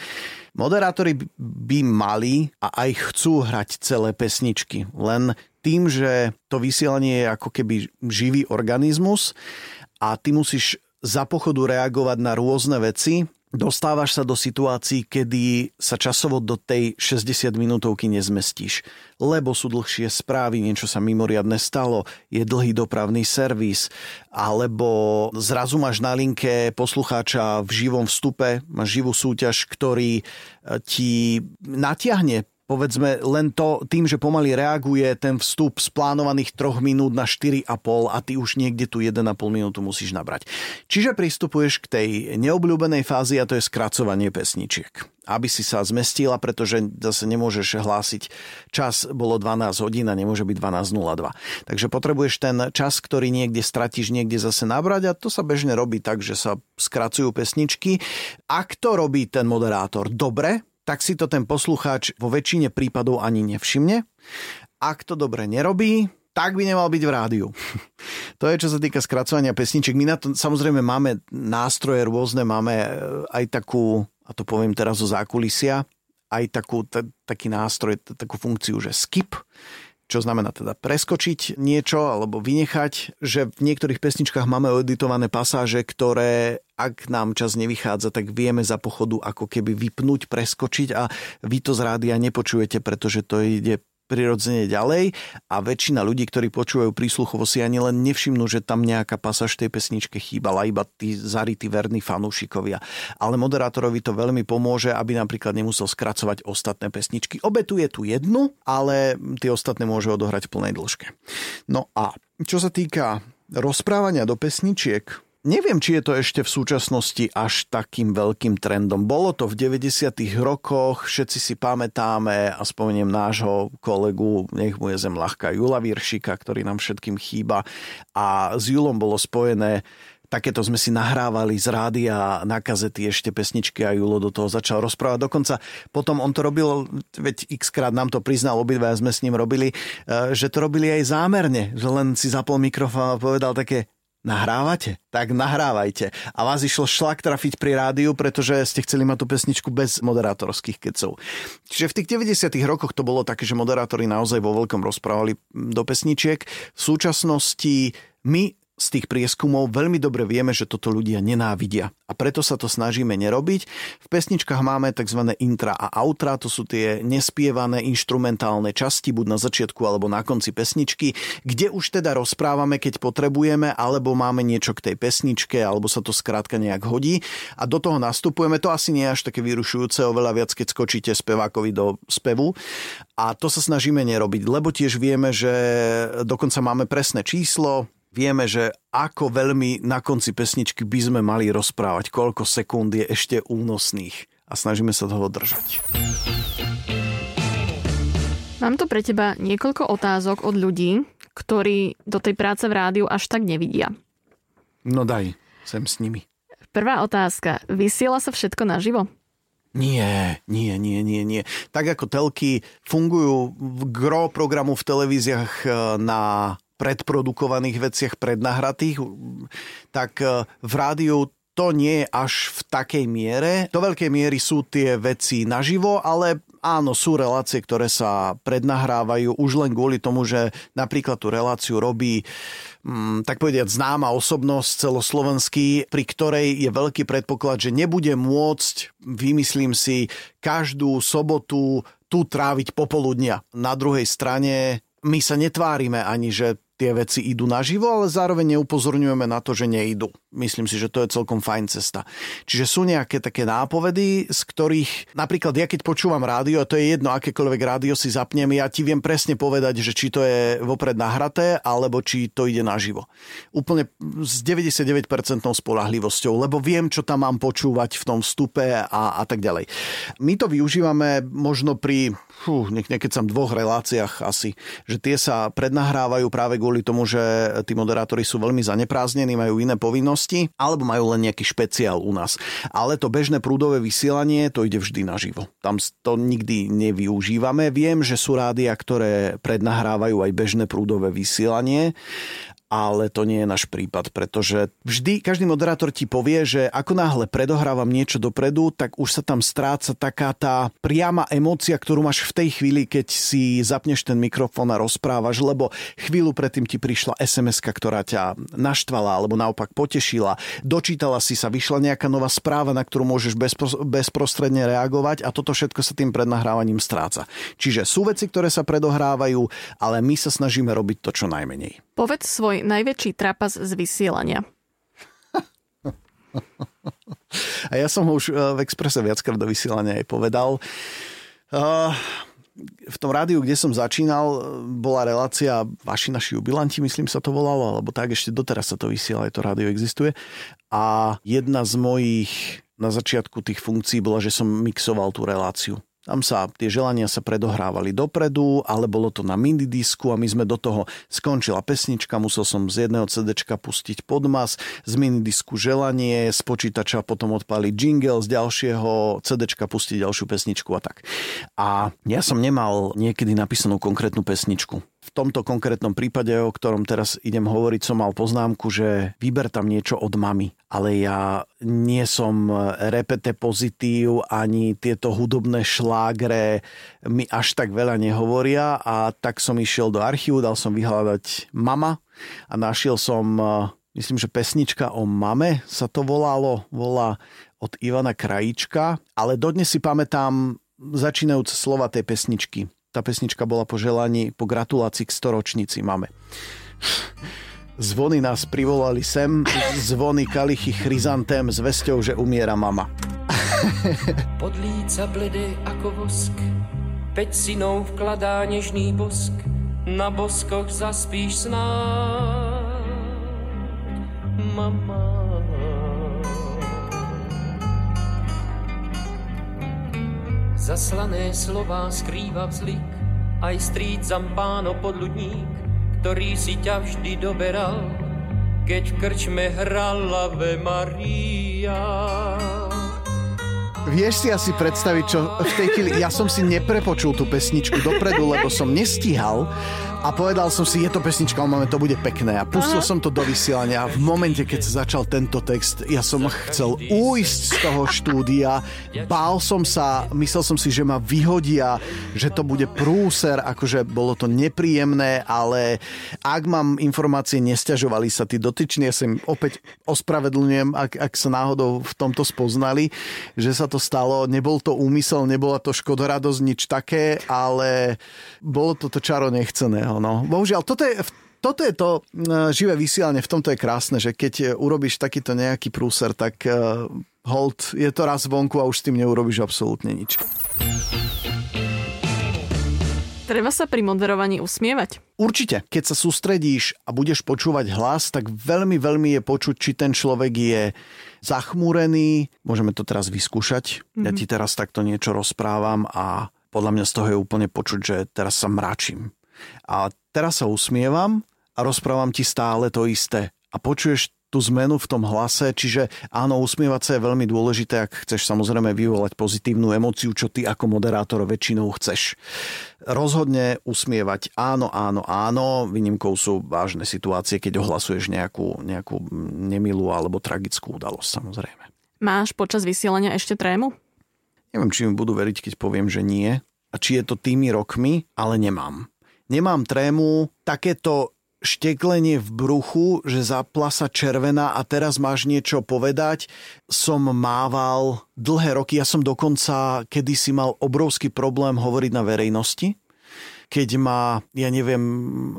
Moderátori by mali a aj chcú hrať celé pesničky. Len tým, že to vysielanie je ako keby živý organizmus, a ty musíš za pochodu reagovať na rôzne veci, dostávaš sa do situácií, kedy sa časovo do tej 60 minútovky nezmestíš, lebo sú dlhšie správy, niečo sa mimoriadne stalo, je dlhý dopravný servis, alebo zrazu máš na linke poslucháča v živom vstupe, máš živú súťaž, ktorý ti natiahne povedzme len to, tým, že pomaly reaguje ten vstup z plánovaných 3 minút na 4,5 a ty už niekde tu 1,5 minútu musíš nabrať. Čiže pristupuješ k tej neobľúbenej fázi a to je skracovanie pesničiek aby si sa zmestila, pretože zase nemôžeš hlásiť čas, bolo 12 hodín a nemôže byť 12.02. Takže potrebuješ ten čas, ktorý niekde stratíš, niekde zase nabrať a to sa bežne robí tak, že sa skracujú pesničky. Ak to robí ten moderátor dobre, tak si to ten poslucháč vo väčšine prípadov ani nevšimne. Ak to dobre nerobí, tak by nemal byť v rádiu. *laughs* to je, čo sa týka skracovania pesničiek. My na to samozrejme máme nástroje rôzne, máme e, aj takú, a to poviem teraz zo zákulisia, aj takú, t- taký nástroj, t- takú funkciu, že skip, čo znamená teda preskočiť niečo alebo vynechať, že v niektorých pesničkách máme editované pasáže, ktoré ak nám čas nevychádza, tak vieme za pochodu ako keby vypnúť, preskočiť a vy to z rádia nepočujete, pretože to ide prirodzene ďalej a väčšina ľudí, ktorí počúvajú prísluchovo si ani len nevšimnú, že tam nejaká pasáž tej pesničke chýbala, iba tí zarytí verní fanúšikovia. Ale moderátorovi to veľmi pomôže, aby napríklad nemusel skracovať ostatné pesničky. Obetuje tu jednu, ale tie ostatné môže odohrať v plnej dĺžke. No a čo sa týka rozprávania do pesničiek, Neviem, či je to ešte v súčasnosti až takým veľkým trendom. Bolo to v 90. rokoch, všetci si pamätáme a spomeniem nášho kolegu, nech mu je zem ľahká, Jula Viršika, ktorý nám všetkým chýba. A s Julom bolo spojené Takéto sme si nahrávali z rádia na kazety ešte pesničky a Julo do toho začal rozprávať. Dokonca potom on to robil, veď x krát nám to priznal, obidva sme s ním robili, eh, že to robili aj zámerne, že len si zapol mikrofón a povedal také Nahrávate? Tak nahrávajte. A vás išlo šlak trafiť pri rádiu, pretože ste chceli mať tú pesničku bez moderátorských kecov. Čiže v tých 90 rokoch to bolo také, že moderátori naozaj vo veľkom rozprávali do pesničiek. V súčasnosti my z tých prieskumov veľmi dobre vieme, že toto ľudia nenávidia. A preto sa to snažíme nerobiť. V pesničkách máme tzv. intra a outra, to sú tie nespievané inštrumentálne časti, buď na začiatku alebo na konci pesničky, kde už teda rozprávame, keď potrebujeme, alebo máme niečo k tej pesničke, alebo sa to skrátka nejak hodí. A do toho nastupujeme. To asi nie je až také vyrušujúce, oveľa viac, keď skočíte spevákovi do spevu. A to sa snažíme nerobiť, lebo tiež vieme, že dokonca máme presné číslo, vieme, že ako veľmi na konci pesničky by sme mali rozprávať, koľko sekúnd je ešte únosných a snažíme sa toho držať. Mám tu pre teba niekoľko otázok od ľudí, ktorí do tej práce v rádiu až tak nevidia. No daj, sem s nimi. Prvá otázka. Vysiela sa všetko naživo? Nie, nie, nie, nie, nie. Tak ako telky fungujú v gro programu v televíziách e, na predprodukovaných veciach, prednahratých, tak e, v rádiu to nie je až v takej miere. Do veľkej miery sú tie veci naživo, ale áno, sú relácie, ktoré sa prednahrávajú už len kvôli tomu, že napríklad tú reláciu robí mm, tak povediať známa osobnosť celoslovenský, pri ktorej je veľký predpoklad, že nebude môcť, vymyslím si, každú sobotu tu tráviť popoludnia. Na druhej strane my sa netvárime ani, že tie veci idú naživo, ale zároveň neupozorňujeme na to, že neidú. Myslím si, že to je celkom fajn cesta. Čiže sú nejaké také nápovedy, z ktorých napríklad ja keď počúvam rádio, a to je jedno, akékoľvek rádio si zapnem, ja ti viem presne povedať, že či to je vopred nahraté, alebo či to ide naživo. Úplne s 99% spolahlivosťou, lebo viem, čo tam mám počúvať v tom vstupe a, a tak ďalej. My to využívame možno pri fú, niekedy som dvoch reláciách asi, že tie sa prednahrávajú práve kvôli tomu, že tí moderátori sú veľmi zanepráznení, majú iné povinnosti, alebo majú len nejaký špeciál u nás. Ale to bežné prúdové vysielanie, to ide vždy naživo. Tam to nikdy nevyužívame. Viem, že sú rádia, ktoré prednahrávajú aj bežné prúdové vysielanie ale to nie je náš prípad, pretože vždy každý moderátor ti povie, že ako náhle predohrávam niečo dopredu, tak už sa tam stráca taká tá priama emócia, ktorú máš v tej chvíli, keď si zapneš ten mikrofón a rozprávaš, lebo chvíľu predtým ti prišla sms ktorá ťa naštvala alebo naopak potešila, dočítala si sa, vyšla nejaká nová správa, na ktorú môžeš bezpro, bezprostredne reagovať a toto všetko sa tým prednahrávaním stráca. Čiže sú veci, ktoré sa predohrávajú, ale my sa snažíme robiť to čo najmenej. Povedz svoj najväčší trapas z vysielania. A ja som ho už eh, v Exprese viackrát do vysielania aj povedal. Uh, v tom rádiu, kde som začínal, eh, bola relácia Vaši naši jubilanti, myslím sa to volalo, alebo tak ešte doteraz sa to vysiela, aj to rádio existuje. A jedna z mojich na začiatku tých funkcií bola, že som mixoval tú reláciu. Tam sa tie želania sa predohrávali dopredu, ale bolo to na minidisku a my sme do toho skončila pesnička, musel som z jedného CDčka pustiť podmas, z minidisku želanie, z počítača potom odpaliť jingle, z ďalšieho CDčka pustiť ďalšiu pesničku a tak. A ja som nemal niekedy napísanú konkrétnu pesničku v tomto konkrétnom prípade, o ktorom teraz idem hovoriť, som mal poznámku, že vyber tam niečo od mamy. Ale ja nie som repete pozitív, ani tieto hudobné šlágre mi až tak veľa nehovoria a tak som išiel do archívu, dal som vyhľadať mama a našiel som, myslím, že pesnička o mame sa to volalo, volá od Ivana Krajíčka, ale dodnes si pamätám začínajúce slova tej pesničky. Tá pesnička bola po želaní, po gratulácii k storočnici máme. Zvony nás privolali sem, zvony kalichy chryzantem s vesťou, že umiera mama. Pod líca bledé ako vosk, peť synou vkladá nežný bosk, na boskoch zaspíš sná. Mama. Zaslané slova skrýva vzlik, aj strýc Zampáno podľudník, ktorý si ťa vždy doberal, keď v krčme hrala ve Maria. Vieš si asi predstaviť, čo v tej chvíli... Ja som si neprepočul tú pesničku dopredu, lebo som nestíhal a povedal som si, je to pesnička o moment, to bude pekné. A pustil Aha. som to do vysielania v momente, keď sa začal tento text, ja som chcel újsť z toho štúdia. Bál som sa, myslel som si, že ma vyhodia, že to bude prúser, akože bolo to nepríjemné, ale ak mám informácie, nestiažovali sa tí dotyční, ja sa im opäť ospravedlňujem, ak, ak sa náhodou v tomto spoznali, že sa to stalo. Nebol to úmysel, nebola to škodoradosť, nič také, ale bolo to to čaro nechcené No. Bohužiaľ, toto je, toto je to uh, živé vysielanie, v tomto je krásne, že keď e, urobíš takýto nejaký prúser, tak uh, hold, je to raz vonku a už s tým neurobiš absolútne nič. Treba sa pri moderovaní usmievať? Určite. Keď sa sústredíš a budeš počúvať hlas, tak veľmi, veľmi je počuť, či ten človek je zachmúrený. Môžeme to teraz vyskúšať. Mm-hmm. Ja ti teraz takto niečo rozprávam a podľa mňa z toho je úplne počuť, že teraz sa mračím. A teraz sa usmievam a rozprávam ti stále to isté. A počuješ tú zmenu v tom hlase, čiže áno, usmievať sa je veľmi dôležité, ak chceš samozrejme vyvolať pozitívnu emóciu, čo ty ako moderátor väčšinou chceš. Rozhodne usmievať áno, áno, áno, výnimkou sú vážne situácie, keď ohlasuješ nejakú, nejakú nemilú alebo tragickú udalosť samozrejme. Máš počas vysielania ešte trému? Neviem, či mi budú veriť, keď poviem, že nie. A či je to tými rokmi, ale nemám. Nemám trému, takéto šteklenie v bruchu, že zapla sa červená a teraz máš niečo povedať, som mával dlhé roky. Ja som dokonca kedysi mal obrovský problém hovoriť na verejnosti keď ma, ja neviem,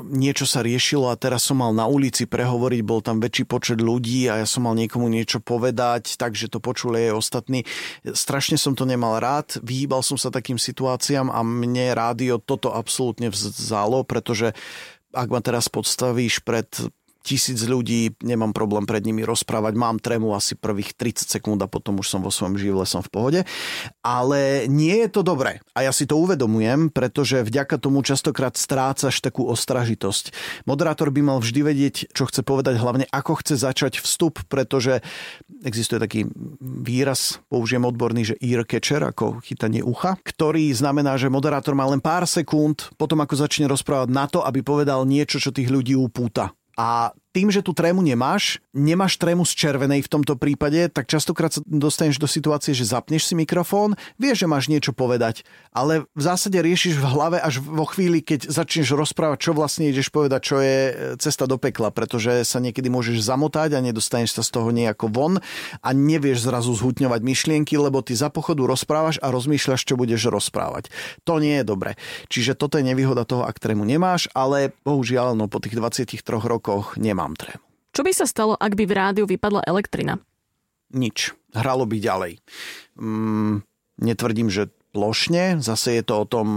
niečo sa riešilo a teraz som mal na ulici prehovoriť, bol tam väčší počet ľudí a ja som mal niekomu niečo povedať, takže to počuli aj ostatní. Strašne som to nemal rád, vyhýbal som sa takým situáciám a mne rádio toto absolútne vzalo, pretože ak ma teraz podstavíš pred tisíc ľudí, nemám problém pred nimi rozprávať, mám tremu asi prvých 30 sekúnd a potom už som vo svojom živle, som v pohode. Ale nie je to dobré a ja si to uvedomujem, pretože vďaka tomu častokrát strácaš takú ostražitosť. Moderátor by mal vždy vedieť, čo chce povedať, hlavne ako chce začať vstup, pretože existuje taký výraz, použijem odborný, že ear catcher, ako chytanie ucha, ktorý znamená, že moderátor má len pár sekúnd potom, ako začne rozprávať na to, aby povedal niečo, čo tých ľudí upúta. A tým, že tú trému nemáš, nemáš trému z červenej v tomto prípade, tak častokrát sa dostaneš do situácie, že zapneš si mikrofón, vieš, že máš niečo povedať, ale v zásade riešiš v hlave až vo chvíli, keď začneš rozprávať, čo vlastne ideš povedať, čo je e, cesta do pekla, pretože sa niekedy môžeš zamotať a nedostaneš sa z toho nejako von a nevieš zrazu zhutňovať myšlienky, lebo ty za pochodu rozprávaš a rozmýšľaš, čo budeš rozprávať. To nie je dobre. Čiže toto je nevýhoda toho, ak trému nemáš, ale bohužiaľ no, po tých 23 rokoch nemáš nemám trému. Čo by sa stalo, ak by v rádiu vypadla elektrina? Nič. Hralo by ďalej. Mm, netvrdím, že plošne, zase je to o tom,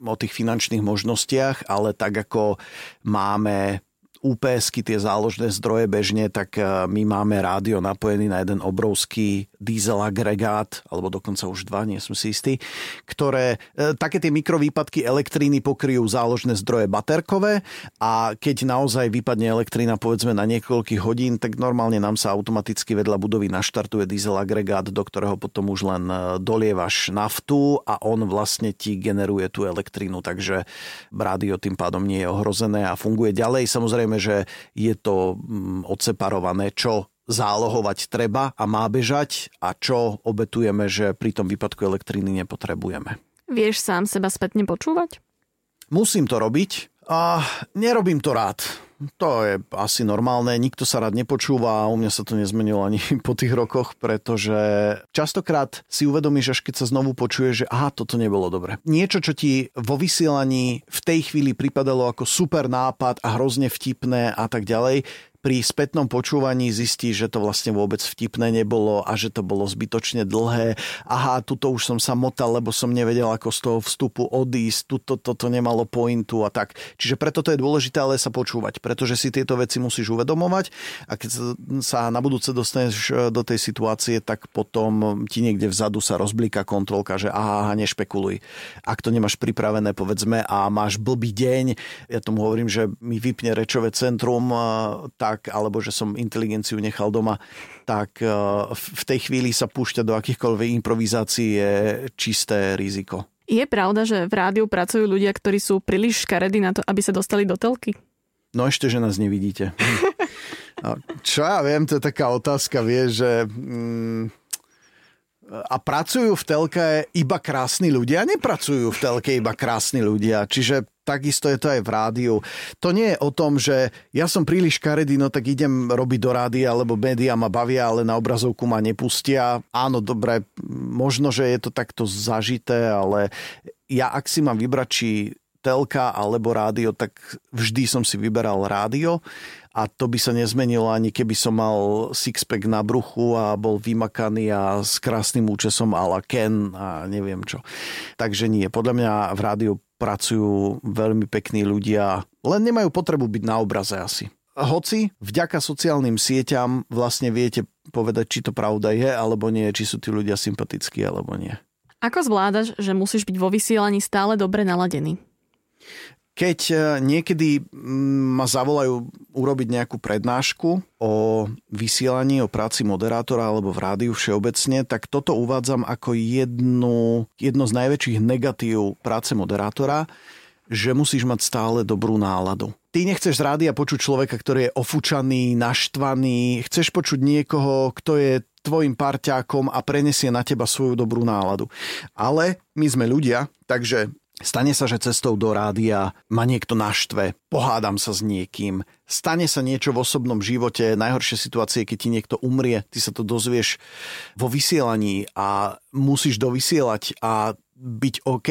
o tých finančných možnostiach, ale tak ako máme UPSky, tie záložné zdroje bežne, tak e, my máme rádio napojený na jeden obrovský diesel agregát, alebo dokonca už dva, nie som si istý, ktoré, e, také tie mikrovýpadky elektriny pokryjú záložné zdroje baterkové a keď naozaj vypadne elektrina povedzme na niekoľkých hodín, tak normálne nám sa automaticky vedľa budovy naštartuje diesel agregát, do ktorého potom už len e, dolievaš naftu a on vlastne ti generuje tú elektrínu, takže rádio tým pádom nie je ohrozené a funguje ďalej. Samozrejme Samozrejme, že je to mm, odseparované, čo zálohovať treba a má bežať a čo obetujeme, že pri tom výpadku elektriny nepotrebujeme. Vieš sám seba spätne počúvať? Musím to robiť a nerobím to rád. To je asi normálne, nikto sa rád nepočúva a u mňa sa to nezmenilo ani *laughs* po tých rokoch, pretože častokrát si uvedomíš, až keď sa znovu počuje, že aha, toto nebolo dobre. Niečo, čo ti vo vysielaní v tej chvíli pripadalo ako super nápad a hrozne vtipné a tak ďalej, pri spätnom počúvaní zistí, že to vlastne vôbec vtipné nebolo a že to bolo zbytočne dlhé. Aha, tuto už som sa motal, lebo som nevedel, ako z toho vstupu odísť, tuto toto nemalo pointu a tak. Čiže preto to je dôležité ale sa počúvať, pretože si tieto veci musíš uvedomovať a keď sa na budúce dostaneš e, do tej situácie, tak potom ti niekde vzadu sa rozblíka kontrolka, že aha, aha, nešpekuluj. Ak to nemáš pripravené, povedzme, a máš blbý deň, ja tomu hovorím, že mi vypne rečové centrum, e, tak tak, alebo že som inteligenciu nechal doma, tak eh, v tej chvíli sa púšťať do akýchkoľvek improvizácií je čisté riziko. Je pravda, že v rádiu pracujú ľudia, ktorí sú príliš škaredí na to, aby sa dostali do telky? No ešte, že nás nevidíte. *laughs* Čo ja viem, to je taká otázka, vie, že... Mm, a pracujú v telke iba krásni ľudia? Nepracujú v telke iba krásni ľudia. Čiže takisto je to aj v rádiu. To nie je o tom, že ja som príliš karedý, no tak idem robiť do rádia, alebo médiá ma bavia, ale na obrazovku ma nepustia. Áno, dobre, možno, že je to takto zažité, ale ja ak si mám vybrať, či telka alebo rádio, tak vždy som si vyberal rádio a to by sa nezmenilo ani keby som mal sixpack na bruchu a bol vymakaný a s krásnym účesom a la Ken a neviem čo. Takže nie, podľa mňa v rádiu pracujú veľmi pekní ľudia, len nemajú potrebu byť na obraze asi. Hoci vďaka sociálnym sieťam vlastne viete povedať, či to pravda je alebo nie, či sú tí ľudia sympatickí alebo nie. Ako zvládaš, že musíš byť vo vysielaní stále dobre naladený? Keď e, niekedy mm, ma zavolajú urobiť nejakú prednášku o vysielaní, o práci moderátora alebo v rádiu všeobecne, tak toto uvádzam ako jednu, jedno z najväčších negatív práce moderátora, že musíš mať stále dobrú náladu. Ty nechceš z rádia počuť človeka, ktorý je ofúčaný, naštvaný, chceš počuť niekoho, kto je tvojim parťákom a prenesie na teba svoju dobrú náladu. Ale my sme ľudia, takže Stane sa, že cestou do rádia ma niekto naštve, pohádam sa s niekým, stane sa niečo v osobnom živote, najhoršie situácie, keď ti niekto umrie, ty sa to dozvieš vo vysielaní a musíš dovysielať a byť OK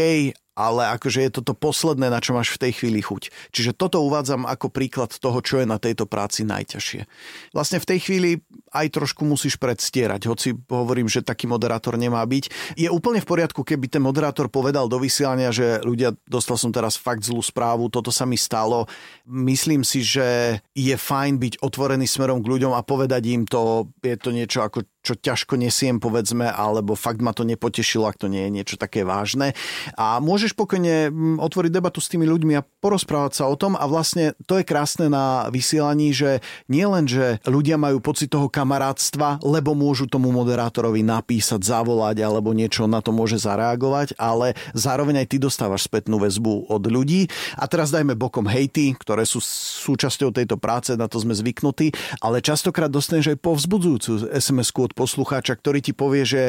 ale akože je toto posledné, na čo máš v tej chvíli chuť. Čiže toto uvádzam ako príklad toho, čo je na tejto práci najťažšie. Vlastne v tej chvíli aj trošku musíš predstierať, hoci hovorím, že taký moderátor nemá byť. Je úplne v poriadku, keby ten moderátor povedal do vysielania, že ľudia, dostal som teraz fakt zlú správu, toto sa mi stalo. Myslím si, že je fajn byť otvorený smerom k ľuďom a povedať im to, je to niečo ako čo ťažko nesiem, povedzme, alebo fakt ma to nepotešilo, ak to nie je niečo také vážne. A môžeš pokojne mm, otvoriť debatu s tými ľuďmi a porozprávať sa o tom a vlastne to je krásne na vysielaní, že nie len, že ľudia majú pocit toho kamarátstva, lebo môžu tomu moderátorovi napísať, zavolať alebo niečo na to môže zareagovať, ale zároveň aj ty dostávaš spätnú väzbu od ľudí. A teraz dajme bokom hejty, ktoré sú súčasťou tejto práce, na to sme zvyknutí, ale častokrát dostaneš aj povzbudzujúcu SMS-ku od poslucháča, ktorý ti povie, že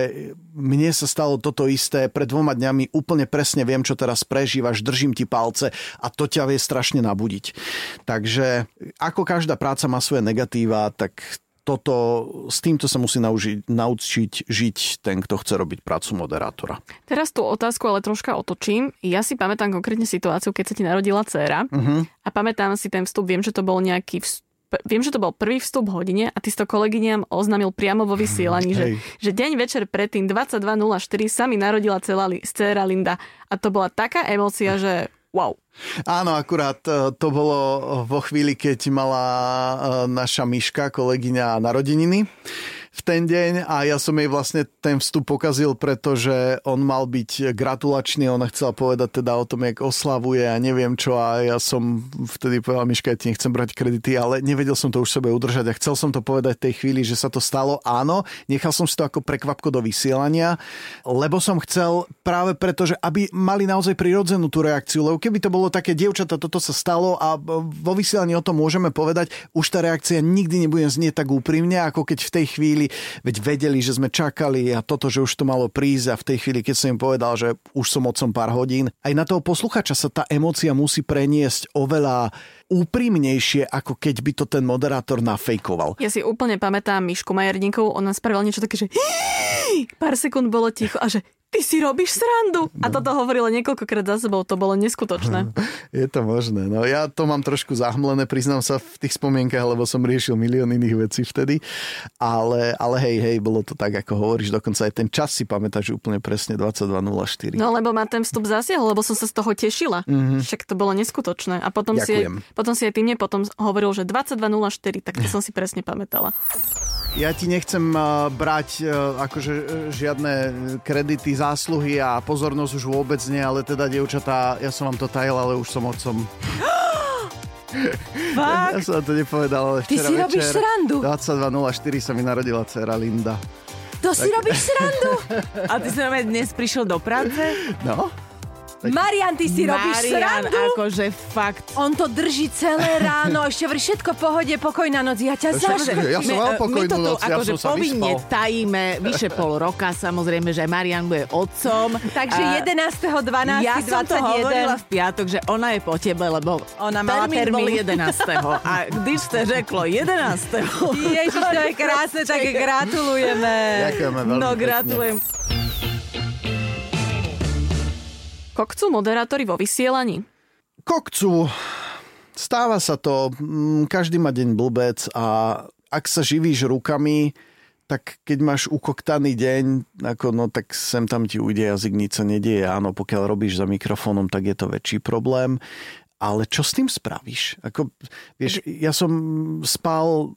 mne sa stalo toto isté pred dvoma dňami, úplne presne viem, čo teraz prežívaš, držím ti palce a to ťa vie strašne nabudiť. Takže ako každá práca má svoje negatíva, tak toto, s týmto sa musí naužiť, naučiť žiť ten, kto chce robiť prácu moderátora. Teraz tú otázku ale troška otočím. Ja si pamätám konkrétne situáciu, keď sa ti narodila dcéra uh-huh. a pamätám si ten vstup, viem, že to bol nejaký vstup viem, že to bol prvý vstup v hodine a ty si to kolegyňam oznámil priamo vo vysielaní, že, že deň večer predtým 22.04 sa mi narodila celá dcera Linda a to bola taká emócia, že wow. Áno, akurát e, to bolo vo chvíli, keď mala e, naša Miška, kolegyňa narodeniny v ten deň a ja som jej vlastne ten vstup pokazil, pretože on mal byť gratulačný, ona chcela povedať teda o tom, jak oslavuje a neviem čo a ja som vtedy povedal, Miška, ja ti nechcem brať kredity, ale nevedel som to už sebe udržať a chcel som to povedať tej chvíli, že sa to stalo. Áno, nechal som si to ako prekvapko do vysielania, lebo som chcel práve preto, že aby mali naozaj prirodzenú tú reakciu, lebo keby to bolo také, dievčata, toto sa stalo a vo vysielaní o tom môžeme povedať, už tá reakcia nikdy nebude znieť tak úprimne, ako keď v tej chvíli chvíli, veď vedeli, že sme čakali a toto, že už to malo prísť a v tej chvíli, keď som im povedal, že už som otcom pár hodín, aj na toho posluchača sa tá emócia musí preniesť oveľa úprimnejšie, ako keď by to ten moderátor nafejkoval. Ja si úplne pamätám Mišku Majerníkov, ona spravila niečo také, že pár sekúnd bolo ticho a že ty si robíš srandu. A no. toto hovorilo niekoľkokrát za sebou, to bolo neskutočné. *laughs* Je to možné. No ja to mám trošku zahmlené, priznám sa v tých spomienkach, lebo som riešil milión iných vecí vtedy. Ale, ale hej, hej, bolo to tak, ako hovoríš, dokonca aj ten čas si pamätáš úplne presne 22.04. No lebo ma ten vstup zasiahol, lebo som sa z toho tešila. Mm-hmm. Však to bolo neskutočné. A potom si, aj, potom si aj ty mne potom hovoril, že 22.04, tak to som si presne pamätala. Ja ti nechcem brať akože e, žiadne kredity zásluhy a pozornosť už vôbec nie, ale teda, dievčatá, ja som vám to tajil, ale už som otcom. *gasps* Fakt? Ja som to nepovedal, ale včera Ty si robíš srandu. 22.04 sa mi narodila dcera Linda. To tak... si robíš srandu? *laughs* A ty si dnes prišiel do práce? No. Marian, ty si Marian, robíš srandu? akože fakt. On to drží celé ráno, *laughs* ešte vrý všetko pohode, pokojná noc, ja ťa zažem. Ja som mal pokojnú my toto noc, ja akože povinne vyspal. tajíme vyše pol roka, samozrejme, že Marian bude otcom. Takže 11. 12. Ja 21. som to hovorila v piatok, že ona je po tebe, lebo ona mala termín, termín. bol 11. A když ste řeklo 11. Ježiš, to je *laughs* krásne, tak gratulujeme. Ďakujeme veľmi No, gratulujem. Pekne. Kokcú moderátori vo vysielaní? Kokcú. Stáva sa to. Mm, každý má deň blbec a ak sa živíš rukami, tak keď máš ukoktaný deň, ako, no tak sem tam ti ujde jazyk, nič sa nedieje. Áno, pokiaľ robíš za mikrofónom, tak je to väčší problém. Ale čo s tým spravíš? Ako, vieš, ja som spal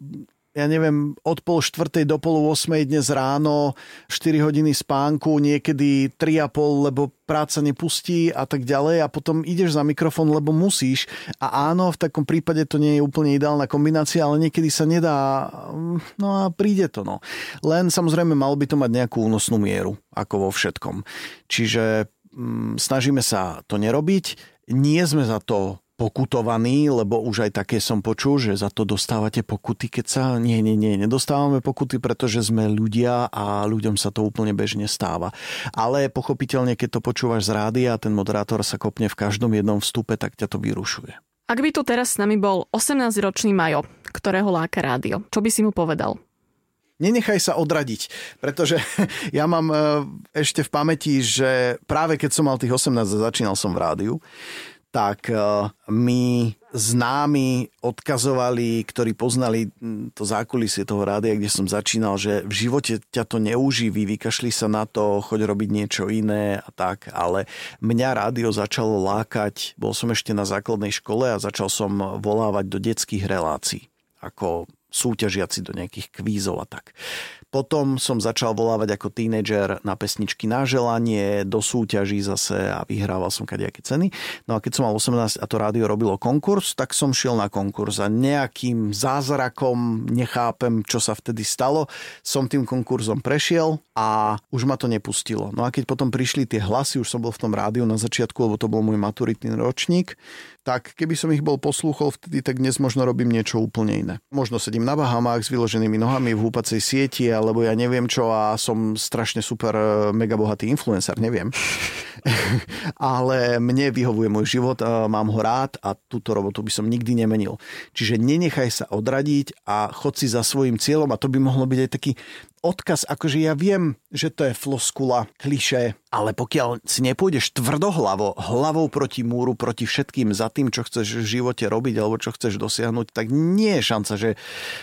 ja neviem, od pol štvrtej do pol 8 dnes ráno, 4 hodiny spánku, niekedy 3,5, lebo práca nepustí a tak ďalej a potom ideš za mikrofón, lebo musíš. A áno, v takom prípade to nie je úplne ideálna kombinácia, ale niekedy sa nedá, no a príde to. No. Len samozrejme malo by to mať nejakú únosnú mieru, ako vo všetkom. Čiže mm, snažíme sa to nerobiť, nie sme za to pokutovaní, lebo už aj také som počul, že za to dostávate pokuty, keď sa... Nie, nie, nie, nedostávame pokuty, pretože sme ľudia a ľuďom sa to úplne bežne stáva. Ale pochopiteľne, keď to počúvaš z rádia a ten moderátor sa kopne v každom jednom vstupe, tak ťa to vyrušuje. Ak by tu teraz s nami bol 18-ročný Majo, ktorého láka rádio, čo by si mu povedal? Nenechaj sa odradiť, pretože *laughs* ja mám e, ešte v pamäti, že práve keď som mal tých 18 a začínal som v rádiu, tak e, mi známi odkazovali, ktorí poznali to zákulisie toho rádia, kde som začínal, že v živote ťa to neuživí, vykašli sa na to, choď robiť niečo iné a tak, ale mňa rádio začalo lákať, bol som ešte na základnej škole a začal som volávať do detských relácií ako súťažiaci do nejakých kvízov a tak. Potom som začal volávať ako tínedžer na pesničky na želanie, do súťaží zase a vyhrával som kadejaké ceny. No a keď som mal 18 a to rádio robilo konkurs, tak som šiel na konkurs a nejakým zázrakom, nechápem, čo sa vtedy stalo, som tým konkurzom prešiel a už ma to nepustilo. No a keď potom prišli tie hlasy, už som bol v tom rádiu na začiatku, lebo to bol môj maturitný ročník, tak keby som ich bol poslúchol vtedy, tak dnes možno robím niečo úplne iné. Možno sedím na Bahamách s vyloženými nohami v húpacej sieti, alebo ja neviem čo a som strašne super e, mega bohatý influencer, neviem. *laughs* Ale mne vyhovuje môj život, mám ho rád a túto robotu by som nikdy nemenil. Čiže nenechaj sa odradiť a chod si za svojim cieľom a to by mohlo byť aj taký odkaz, akože ja viem, že to je floskula, kliše, ale pokiaľ si nepôjdeš tvrdohlavo, hlavou proti múru, proti všetkým za tým, čo chceš v živote robiť alebo čo chceš dosiahnuť, tak nie je šanca, že,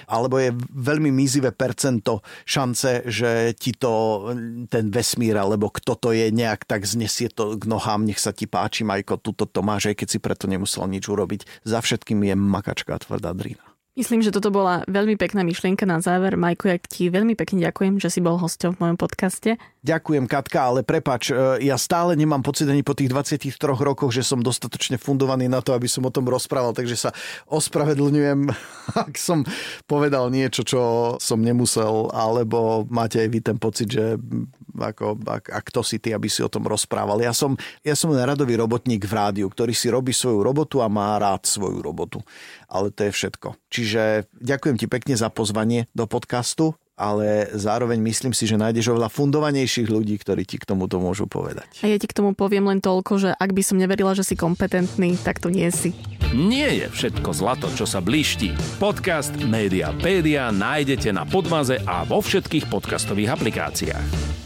alebo je veľmi mizivé percento šance, že ti to ten vesmír alebo kto to je nejak tak znesie to k nohám, nech sa ti páči, Majko, tuto to máš, aj keď si preto nemusel nič urobiť. Za všetkým je makačka tvrdá drina. Myslím, že toto bola veľmi pekná myšlienka na záver. Majko, ja ti veľmi pekne ďakujem, že si bol hosťom v mojom podcaste. Ďakujem, Katka, ale prepač, e, ja stále nemám pocit ani po tých 23 rokoch, že som dostatočne fundovaný na to, aby som o tom rozprával, takže sa ospravedlňujem, *laughs* ak som povedal niečo, čo som nemusel, alebo máte aj vy ten pocit, že ako, a, a kto si ty, aby si o tom rozprával. Ja som, ja som radový robotník v rádiu, ktorý si robí svoju robotu a má rád svoju robotu. Ale to je všetko. Čiže ďakujem ti pekne za pozvanie do podcastu ale zároveň myslím si, že nájdeš oveľa fundovanejších ľudí, ktorí ti k tomuto môžu povedať. A ja ti k tomu poviem len toľko, že ak by som neverila, že si kompetentný, tak to nie si. Nie je všetko zlato, čo sa blíšti. Podcast Mediapédia nájdete na Podmaze a vo všetkých podcastových aplikáciách.